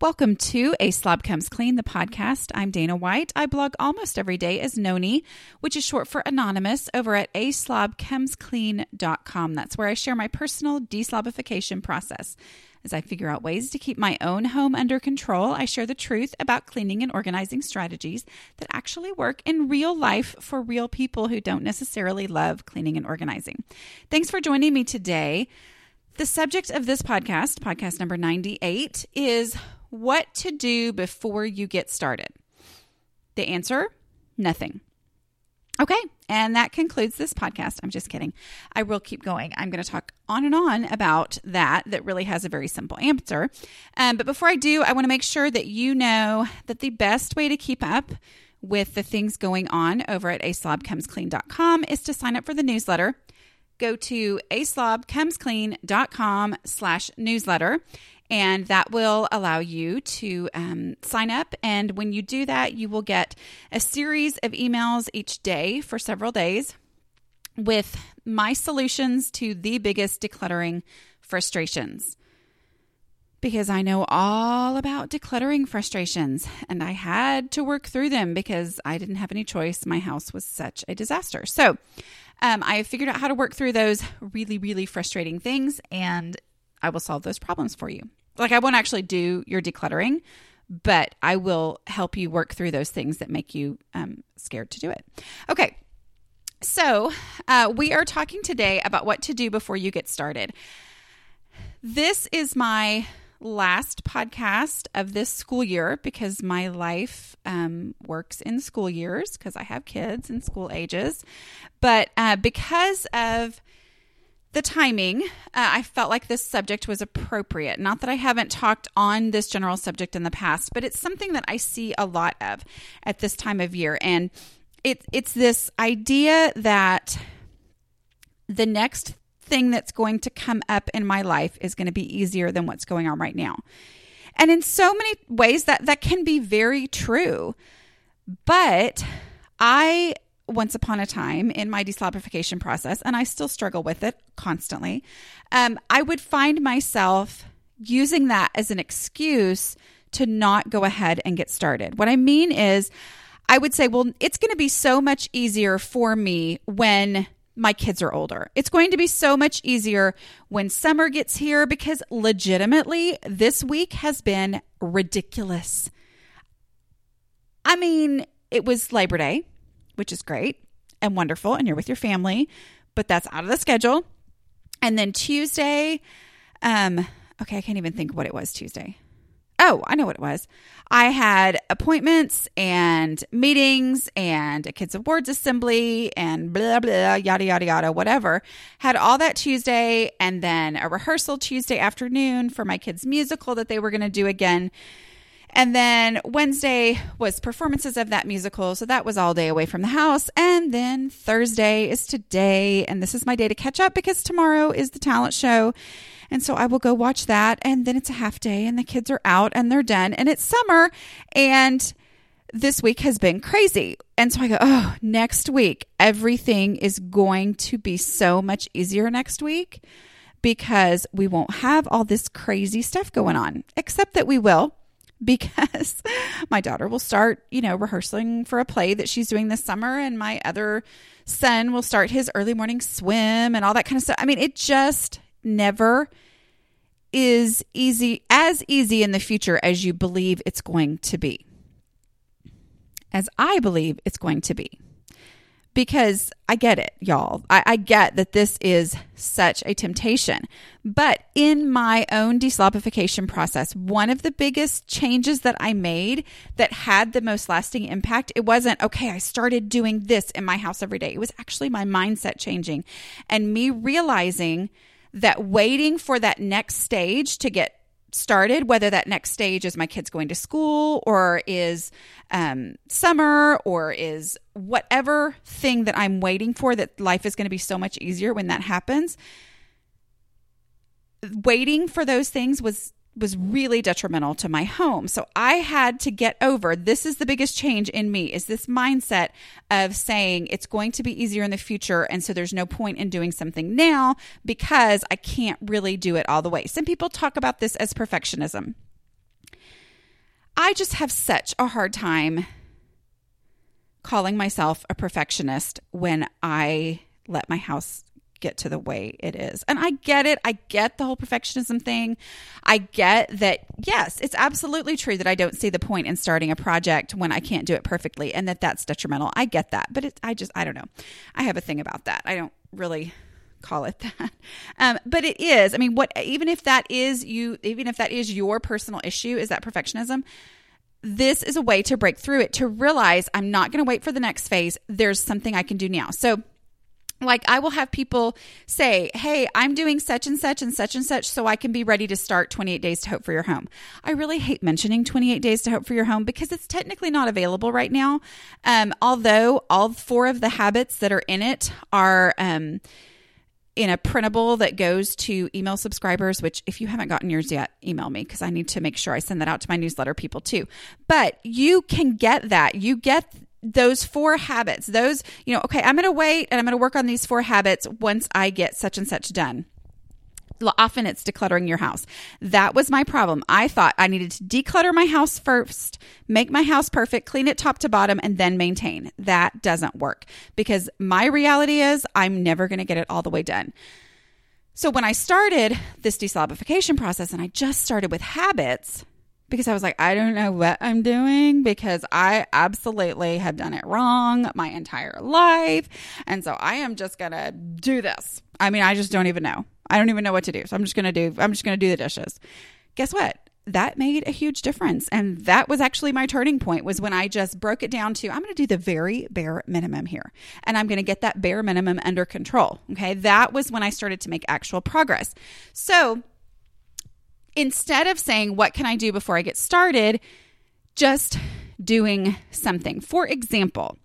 Welcome to A Slob Comes Clean, the podcast. I'm Dana White. I blog almost every day as Nony, which is short for anonymous, over at aslobcomesclean.com. That's where I share my personal deslobification process. As I figure out ways to keep my own home under control, I share the truth about cleaning and organizing strategies that actually work in real life for real people who don't necessarily love cleaning and organizing. Thanks for joining me today. The subject of this podcast, podcast number 98, is what to do before you get started? The answer nothing. Okay, and that concludes this podcast. I'm just kidding. I will keep going. I'm going to talk on and on about that, that really has a very simple answer. Um, but before I do, I want to make sure that you know that the best way to keep up with the things going on over at aslobcomesclean.com is to sign up for the newsletter. Go to aslobcomesclean.com slash newsletter and that will allow you to um, sign up. And when you do that, you will get a series of emails each day for several days with my solutions to the biggest decluttering frustrations. Because I know all about decluttering frustrations and I had to work through them because I didn't have any choice. My house was such a disaster. So, um, I figured out how to work through those really, really frustrating things and I will solve those problems for you. Like I won't actually do your decluttering, but I will help you work through those things that make you um, scared to do it. Okay. So, uh, we are talking today about what to do before you get started. This is my last podcast of this school year because my life um, works in school years because I have kids in school ages. But uh, because of the timing, uh, I felt like this subject was appropriate. Not that I haven't talked on this general subject in the past, but it's something that I see a lot of at this time of year. And it, it's this idea that the next thing that's going to come up in my life is going to be easier than what's going on right now. And in so many ways that that can be very true. But I once upon a time in my deslobification process, and I still struggle with it constantly, um, I would find myself using that as an excuse to not go ahead and get started. What I mean is, I would say, well, it's going to be so much easier for me when my kids are older. It's going to be so much easier when summer gets here because legitimately, this week has been ridiculous. I mean, it was Labor Day which is great and wonderful, and you're with your family, but that's out of the schedule. And then Tuesday, um, okay, I can't even think what it was Tuesday. Oh, I know what it was. I had appointments and meetings and a kids awards assembly and blah blah yada yada yada whatever. Had all that Tuesday and then a rehearsal Tuesday afternoon for my kids musical that they were going to do again and then Wednesday was performances of that musical. So that was all day away from the house. And then Thursday is today. And this is my day to catch up because tomorrow is the talent show. And so I will go watch that. And then it's a half day and the kids are out and they're done. And it's summer. And this week has been crazy. And so I go, oh, next week, everything is going to be so much easier next week because we won't have all this crazy stuff going on, except that we will because my daughter will start, you know, rehearsing for a play that she's doing this summer, and my other son will start his early morning swim and all that kind of stuff. I mean, it just never is easy, as easy in the future as you believe it's going to be, as I believe it's going to be because I get it, y'all. I, I, get that this is such a temptation. But in my own deslobification process, one of the biggest changes that I made that had the most lasting impact, it wasn't, okay, I started doing this in my house every day. It was actually my mindset changing and me realizing that waiting for that next stage to get started, whether that next stage is my kids going to school or is um, summer or is whatever thing that I'm waiting for, that life is going to be so much easier when that happens. Waiting for those things was was really detrimental to my home. So I had to get over this is the biggest change in me is this mindset of saying it's going to be easier in the future and so there's no point in doing something now because I can't really do it all the way. Some people talk about this as perfectionism. I just have such a hard time calling myself a perfectionist when I let my house get to the way it is. And I get it. I get the whole perfectionism thing. I get that, yes, it's absolutely true that I don't see the point in starting a project when I can't do it perfectly and that that's detrimental. I get that. But it, I just, I don't know. I have a thing about that. I don't really call it that. Um, but it is. I mean, what, even if that is you, even if that is your personal issue, is that perfectionism? This is a way to break through it, to realize I'm not going to wait for the next phase. There's something I can do now. So, like I will have people say, "Hey, I'm doing such and such and such and such so I can be ready to start 28 days to hope for your home." I really hate mentioning 28 days to hope for your home because it's technically not available right now. Um, although all four of the habits that are in it are um, in a printable that goes to email subscribers, which if you haven't gotten yours yet, email me because I need to make sure I send that out to my newsletter people too. But you can get that. You get those four habits, those, you know, okay, I'm going to wait and I'm going to work on these four habits once I get such and such done. Often it's decluttering your house. That was my problem. I thought I needed to declutter my house first, make my house perfect, clean it top to bottom, and then maintain. That doesn't work because my reality is I'm never going to get it all the way done. So when I started this deslobification process and I just started with habits, because I was like, I don't know what I'm doing because I absolutely have done it wrong my entire life. And so I am just going to do this. I mean, I just don't even know. I don't even know what to do. So I'm just going to do, I'm just going to do the dishes. Guess what? That made a huge difference. And that was actually my turning point was when I just broke it down to I'm going to do the very bare minimum here. And I'm going to get that bare minimum under control. Okay. That was when I started to make actual progress. So, instead of saying, What can I do before I get started? just doing something. For example,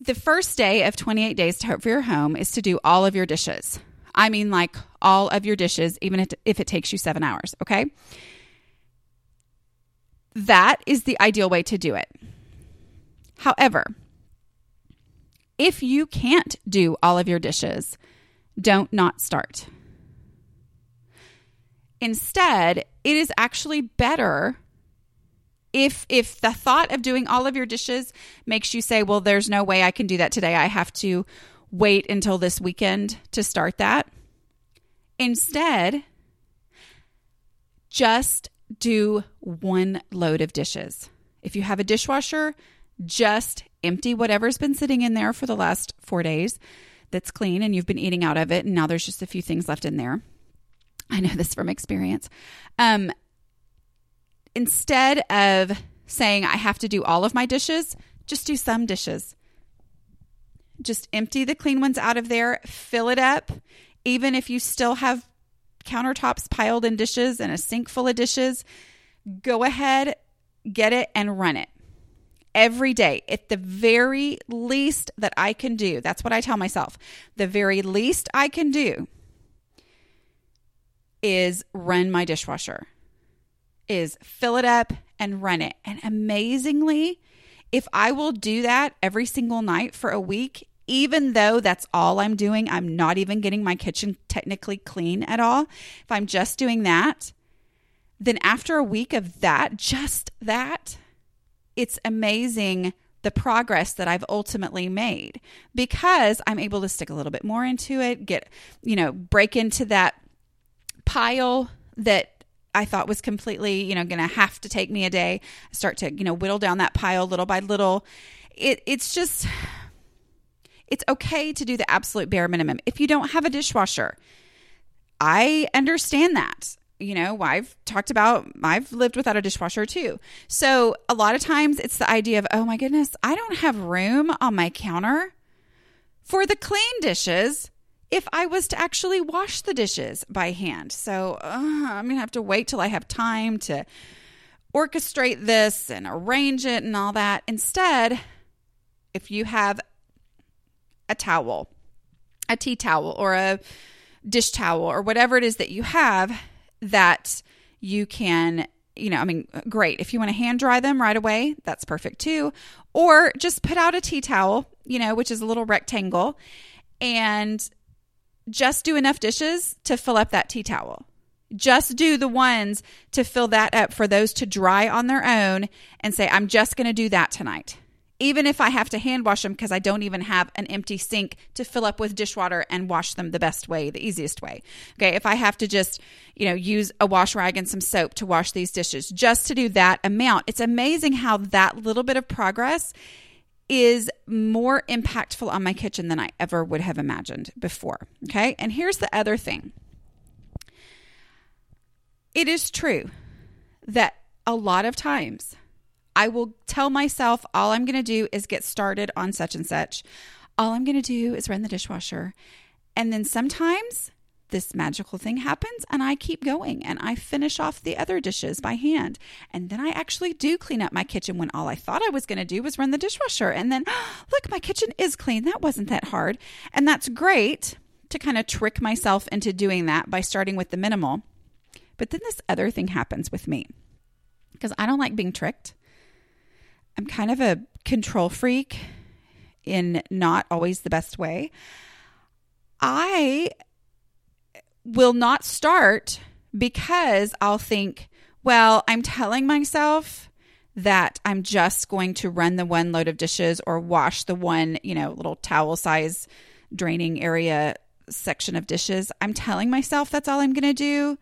the first day of 28 Days to Hope for Your Home is to do all of your dishes. I mean, like all of your dishes, even if it takes you seven hours, okay? That is the ideal way to do it. However, if you can't do all of your dishes, don't not start. Instead, it is actually better if if the thought of doing all of your dishes makes you say, "Well, there's no way I can do that today. I have to wait until this weekend to start that." Instead, just do one load of dishes. If you have a dishwasher, just empty whatever's been sitting in there for the last 4 days that's clean and you've been eating out of it and now there's just a few things left in there I know this from experience. Um, instead of saying I have to do all of my dishes, just do some dishes. Just empty the clean ones out of there, fill it up. Even if you still have countertops piled in dishes and a sink full of dishes, go ahead, get it, and run it every day. At the very least that I can do, that's what I tell myself. The very least I can do is run my dishwasher, is fill it up and run it. And amazingly, if I will do that every single night for a week, even though that's all I'm doing, I'm not even getting my kitchen technically clean at all. If I'm just doing that, then after a week of that, just that, it's amazing the progress that I've ultimately made because I'm able to stick a little bit more into it, get, you know, break into that pile that I thought was completely, you know, going to have to take me a day. start to, you know, whittle down that pile little by little. It it's just it's okay to do the absolute bare minimum. If you don't have a dishwasher, I understand that. You know, I've talked about I've lived without a dishwasher too. So, a lot of times it's the idea of, "Oh my goodness, I don't have room on my counter for the clean dishes." If I was to actually wash the dishes by hand. So uh, I'm going to have to wait till I have time to orchestrate this and arrange it and all that. Instead, if you have a towel, a tea towel, or a dish towel, or whatever it is that you have that you can you know, I mean, great. If you want to hand dry them right away, that's perfect too. Or just put out a tea towel, you know, which is a little rectangle, and just do enough dishes to fill up that tea towel. Just do the ones to fill that up for those to dry on their own and say, I'm just going to do that tonight. Even if I have to hand wash them because I don't even have an empty sink to fill up with dishwater and wash them the best way, the easiest way. Okay. If I have to just, you know, use a wash rag and some soap to wash these dishes, just to do that amount, it's amazing how that little bit of progress is more impactful on my kitchen than I ever would have imagined before. Okay. And here's the other thing it is true that a lot of times I will tell myself all I'm going to do is get started on such and such. All I'm going to do is run the dishwasher. And then sometimes this magical thing happens and I keep going and I finish off the other dishes by hand. And then I actually do clean up my kitchen when all I thought I was going to do was run the dishwasher. And then, look, my kitchen is clean. That wasn't that hard. And that's great to kind of trick myself into doing that by starting with the minimal. But then this other thing happens with me because I don't like being tricked. I'm kind of a control freak in not always the best way. I will not start because I'll think, well, I'm telling myself that I'm just going to run the one load of dishes or wash the one, you know, little towel size draining area section of dishes. I'm telling myself that's all I'm going to do.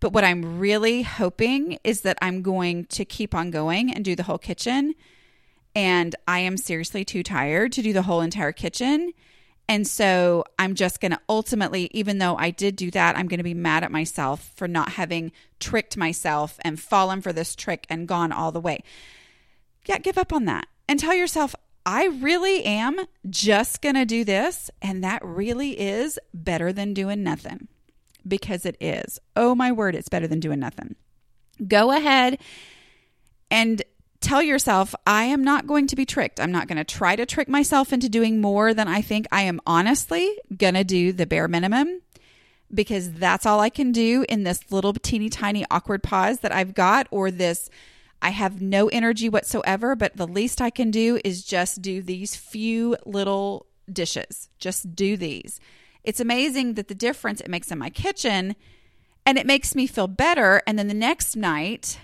But what I'm really hoping is that I'm going to keep on going and do the whole kitchen. And I am seriously too tired to do the whole entire kitchen. And so I'm just going to ultimately, even though I did do that, I'm going to be mad at myself for not having tricked myself and fallen for this trick and gone all the way. Yeah, give up on that and tell yourself, I really am just going to do this. And that really is better than doing nothing because it is. Oh, my word, it's better than doing nothing. Go ahead and tell yourself, I am not going to be tricked. I'm not going to try to trick myself into doing more than I think I am honestly going to do the bare minimum because that's all I can do in this little teeny tiny awkward pause that I've got or this. I have no energy whatsoever, but the least I can do is just do these few little dishes. Just do these. It's amazing that the difference it makes in my kitchen and it makes me feel better. And then the next night,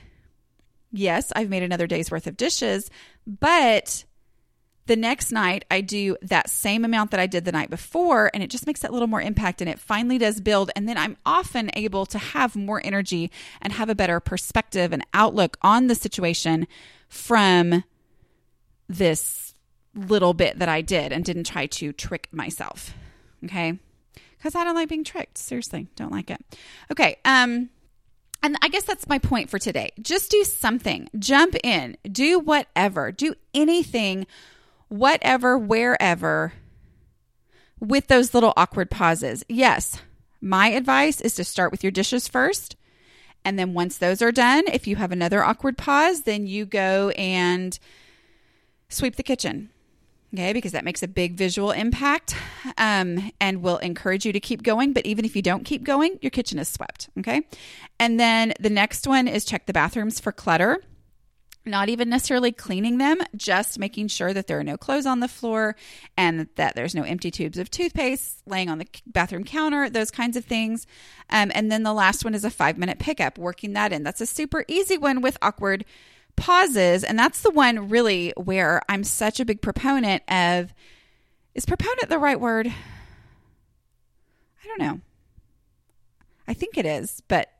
yes, I've made another day's worth of dishes, but the next night I do that same amount that I did the night before, and it just makes that little more impact and it finally does build. And then I'm often able to have more energy and have a better perspective and outlook on the situation from this little bit that I did and didn't try to trick myself. Okay because I don't like being tricked. Seriously, don't like it. Okay. Um, and I guess that's my point for today. Just do something, jump in, do whatever, do anything, whatever, wherever, with those little awkward pauses. Yes, my advice is to start with your dishes first. And then once those are done, if you have another awkward pause, then you go and sweep the kitchen okay, because that makes a big visual impact um, and will encourage you to keep going. But even if you don't keep going, your kitchen is swept, okay? And then the next one is check the bathrooms for clutter. Not even necessarily cleaning them, just making sure that there are no clothes on the floor and that there's no empty tubes of toothpaste laying on the bathroom counter, those kinds of things. Um, and then the last one is a five minute pickup, working that in. That's a super easy one with awkward pauses. And that's the one really where I'm such a big proponent of is proponent the right word? I don't know. I think it is, but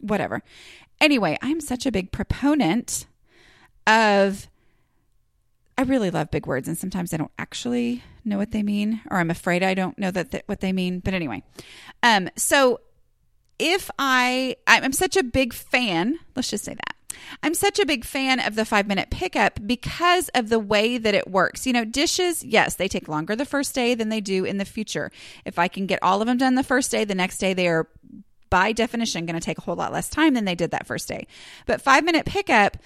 whatever. Anyway, I'm such a big proponent of I really love big words and sometimes I don't actually know what they mean or I'm afraid I don't know that th- what they mean, but anyway. Um so if I I'm such a big fan, let's just say that. I'm such a big fan of the five minute pickup because of the way that it works. You know, dishes, yes, they take longer the first day than they do in the future. If I can get all of them done the first day, the next day they are by definition going to take a whole lot less time than they did that first day. But five minute pickup,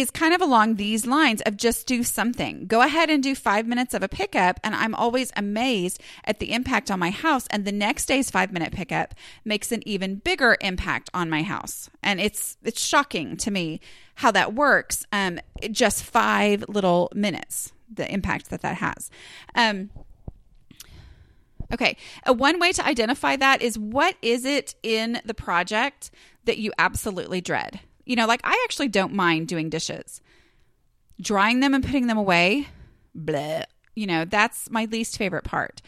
is kind of along these lines of just do something. Go ahead and do five minutes of a pickup. And I'm always amazed at the impact on my house. And the next day's five minute pickup makes an even bigger impact on my house. And it's, it's shocking to me how that works. Um, just five little minutes, the impact that that has. Um, Okay. A one way to identify that is what is it in the project that you absolutely dread? You know, like I actually don't mind doing dishes. Drying them and putting them away, bleh. You know, that's my least favorite part.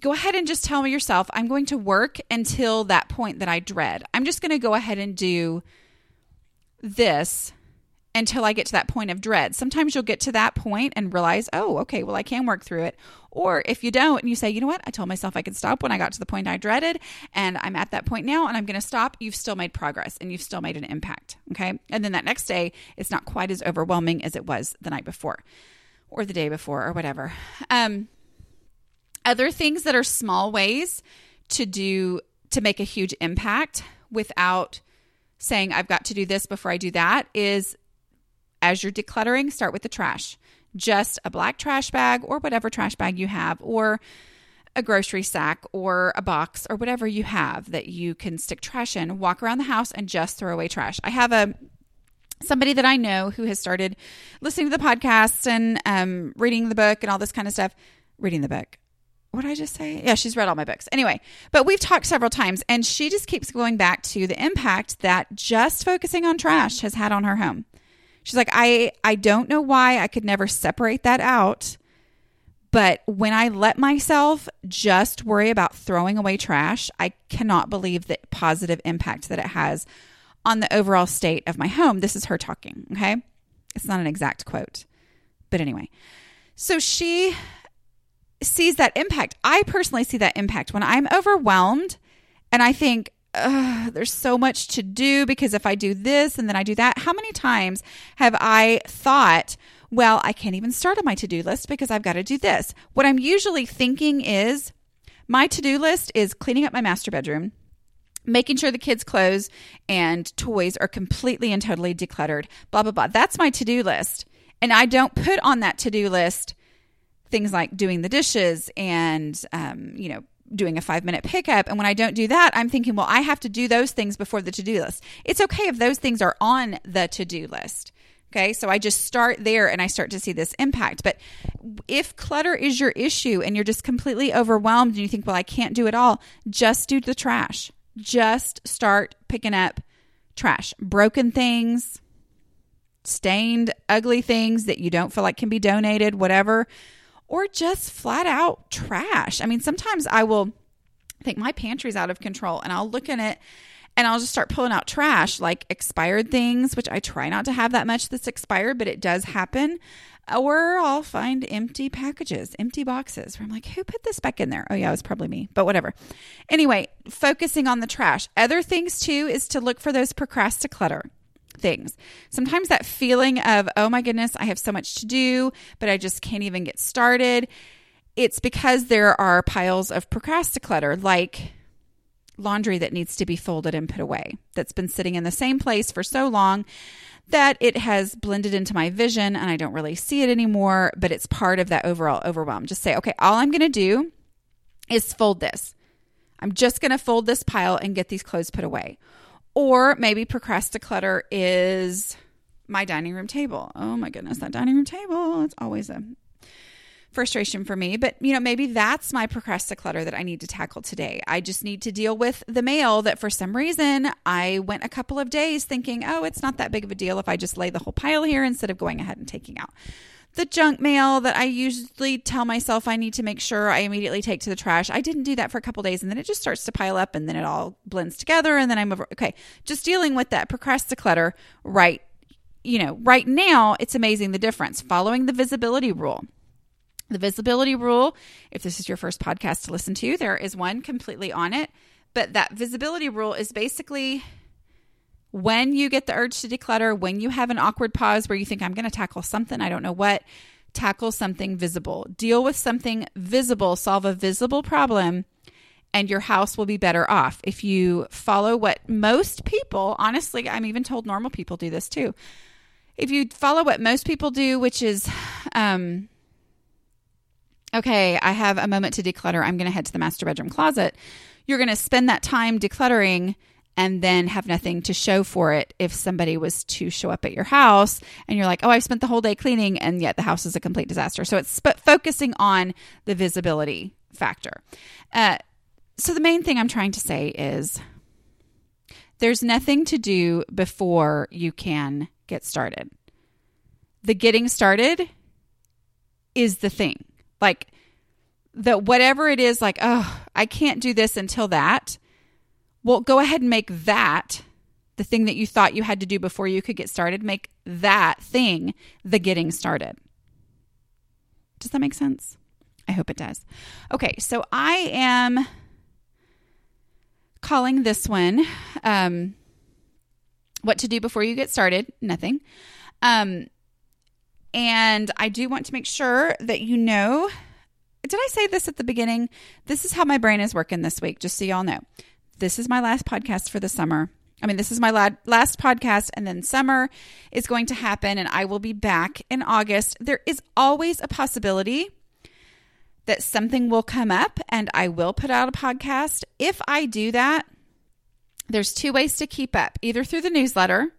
Go ahead and just tell yourself, I'm going to work until that point that I dread. I'm just going to go ahead and do this until I get to that point of dread. Sometimes you'll get to that point and realize, oh, okay, well, I can work through it. Or if you don't and you say, you know what, I told myself I could stop when I got to the point I dreaded, and I'm at that point now and I'm going to stop, you've still made progress and you've still made an impact. Okay. And then that next day, it's not quite as overwhelming as it was the night before or the day before or whatever. Um, other things that are small ways to do to make a huge impact without saying I've got to do this before I do that is as you're decluttering, start with the trash. Just a black trash bag or whatever trash bag you have, or a grocery sack or a box or whatever you have that you can stick trash in. Walk around the house and just throw away trash. I have a somebody that I know who has started listening to the podcast and um, reading the book and all this kind of stuff. Reading the book. What did I just say? Yeah, she's read all my books. Anyway, but we've talked several times and she just keeps going back to the impact that just focusing on trash has had on her home. She's like, I, I don't know why I could never separate that out. But when I let myself just worry about throwing away trash, I cannot believe the positive impact that it has on the overall state of my home. This is her talking, okay? It's not an exact quote. But anyway, so she sees that impact. I personally see that impact when I'm overwhelmed and I think, there's so much to do because if I do this and then I do that, how many times have I thought, well, I can't even start on my to do list because I've got to do this? What I'm usually thinking is my to do list is cleaning up my master bedroom, making sure the kids' clothes and toys are completely and totally decluttered, blah, blah, blah. That's my to do list. And I don't put on that to do list things like doing the dishes and, um, you know, doing a five minute pickup. And when I don't do that, I'm thinking, well, I have to do those things before the to do list. It's okay if those things are on the to do list. Okay, so I just start there and I start to see this impact. But if clutter is your issue and you're just completely overwhelmed and you think, well, I can't do it all, just do the trash. Just start picking up trash, broken things, stained, ugly things that you don't feel like can be donated, whatever or just flat out trash. I mean, sometimes I will think my pantry's out of control and I'll look in it and I'll just start pulling out trash like expired things, which I try not to have that much that's expired, but it does happen. Or I'll find empty packages, empty boxes where I'm like, who put this back in there? Oh, yeah, it was probably me, but whatever. Anyway, focusing on the trash. Other things too is to look for those procrastinate things. Sometimes that feeling of, oh my goodness, I have so much to do, but I just can't even get started. It's because there are piles of procrastinator, like laundry that needs to be folded and put away, that's been sitting in the same place for so long that it has blended into my vision and I don't really see it anymore, but it's part of that overall overwhelm. Just say, okay, all I'm going to do is fold this. I'm just going to fold this pile and get these clothes put away. Or maybe procrastinator is my dining room table. Oh my goodness, that dining room table, it's always a frustration for me. But, you know, maybe that's my procrastinator that I need to tackle today. I just need to deal with the mail that for some reason I went a couple of days thinking, oh, it's not that big of a deal if I just lay the whole pile here instead of going ahead and taking out the junk mail that I usually tell myself I need to make sure I immediately take to the trash. I didn't do that for a couple days and then it just starts to pile up and then it all blends together and then I'm over okay, just dealing with that procrastinator right you know, right now it's amazing the difference following the visibility rule. The visibility rule, if this is your first podcast to listen to, there is one completely on it, but that visibility rule is basically when you get the urge to declutter, when you have an awkward pause where you think, I'm going to tackle something, I don't know what, tackle something visible. Deal with something visible, solve a visible problem, and your house will be better off. If you follow what most people, honestly, I'm even told normal people do this too. If you follow what most people do, which is, um, okay, I have a moment to declutter, I'm going to head to the master bedroom closet. You're going to spend that time decluttering and then have nothing to show for it if somebody was to show up at your house and you're like, oh, I've spent the whole day cleaning and yet the house is a complete disaster. So it's sp- focusing on the visibility factor. Uh, so, the main thing I'm trying to say is there's nothing to do before you can get started. The getting started is the thing. Like, that whatever it is, like, oh, I can't do this until that. Well, go ahead and make that the thing that you thought you had to do before you could get started, make that thing the getting started. Does that make sense? I hope it does. Okay, so I am calling this one um, What to Do Before You Get Started. Nothing. Um, and I do want to make sure that you know. Did I say this at the beginning? This is how my brain is working this week, just so y'all know. This is my last podcast for the summer. I mean, this is my last podcast, and then summer is going to happen, and I will be back in August. There is always a possibility that something will come up, and I will put out a podcast. If I do that, there's two ways to keep up either through the newsletter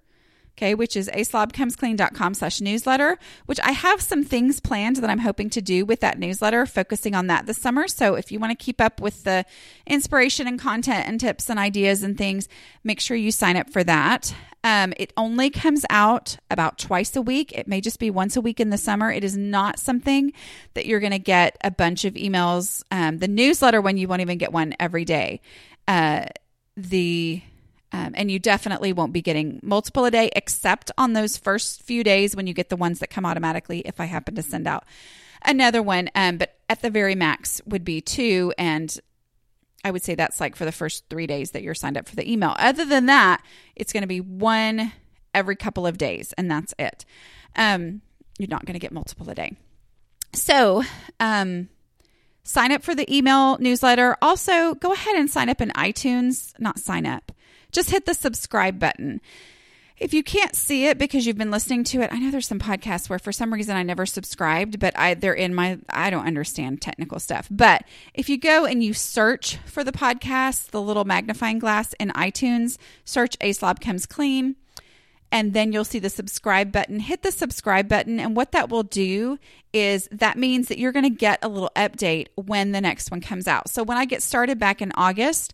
okay, which is aslobcomesclean.com slash newsletter, which I have some things planned that I'm hoping to do with that newsletter, focusing on that this summer. So if you want to keep up with the inspiration and content and tips and ideas and things, make sure you sign up for that. Um, it only comes out about twice a week. It may just be once a week in the summer. It is not something that you're going to get a bunch of emails. Um, the newsletter one, you won't even get one every day. Uh, the um, and you definitely won't be getting multiple a day, except on those first few days when you get the ones that come automatically. If I happen to send out another one, um, but at the very max would be two. And I would say that's like for the first three days that you're signed up for the email. Other than that, it's going to be one every couple of days, and that's it. Um, you're not going to get multiple a day. So, um, sign up for the email newsletter. Also, go ahead and sign up in iTunes, not sign up just hit the subscribe button. If you can't see it because you've been listening to it, I know there's some podcasts where for some reason I never subscribed, but I they're in my I don't understand technical stuff. But if you go and you search for the podcast, the little magnifying glass in iTunes, search A Comes Clean, and then you'll see the subscribe button. Hit the subscribe button, and what that will do is that means that you're going to get a little update when the next one comes out. So when I get started back in August,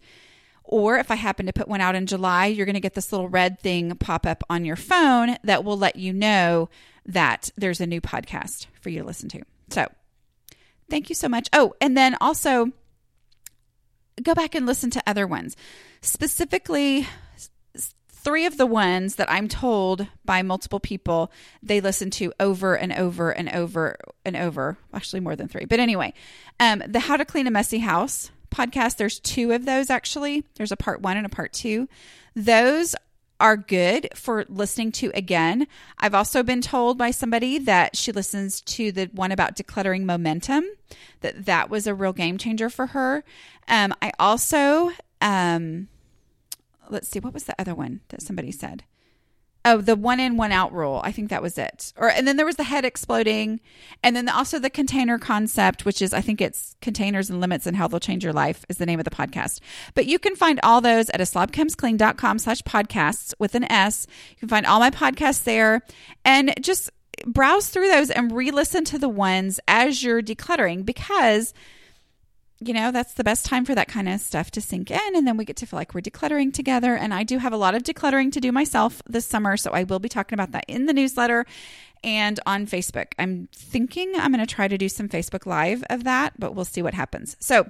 or if I happen to put one out in July, you're going to get this little red thing pop up on your phone that will let you know that there's a new podcast for you to listen to. So, thank you so much. Oh, and then also go back and listen to other ones. Specifically, three of the ones that I'm told by multiple people they listen to over and over and over and over. Actually, more than three. But anyway, um, the How to Clean a Messy House podcast. There's two of those actually. There's a part one and a part two. Those are good for listening to again. I've also been told by somebody that she listens to the one about decluttering momentum, that that was a real game changer for her. Um, I also, um, let's see, what was the other one that somebody said? Oh, the one in, one out rule. I think that was it. Or and then there was the head exploding, and then also the container concept, which is I think it's containers and limits and how they'll change your life is the name of the podcast. But you can find all those at a slobcomesclean.com slash podcasts with an S. You can find all my podcasts there and just browse through those and re-listen to the ones as you're decluttering because you know, that's the best time for that kind of stuff to sink in. And then we get to feel like we're decluttering together. And I do have a lot of decluttering to do myself this summer. So I will be talking about that in the newsletter and on Facebook. I'm thinking I'm going to try to do some Facebook Live of that, but we'll see what happens. So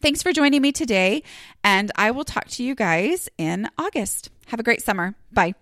thanks for joining me today. And I will talk to you guys in August. Have a great summer. Bye.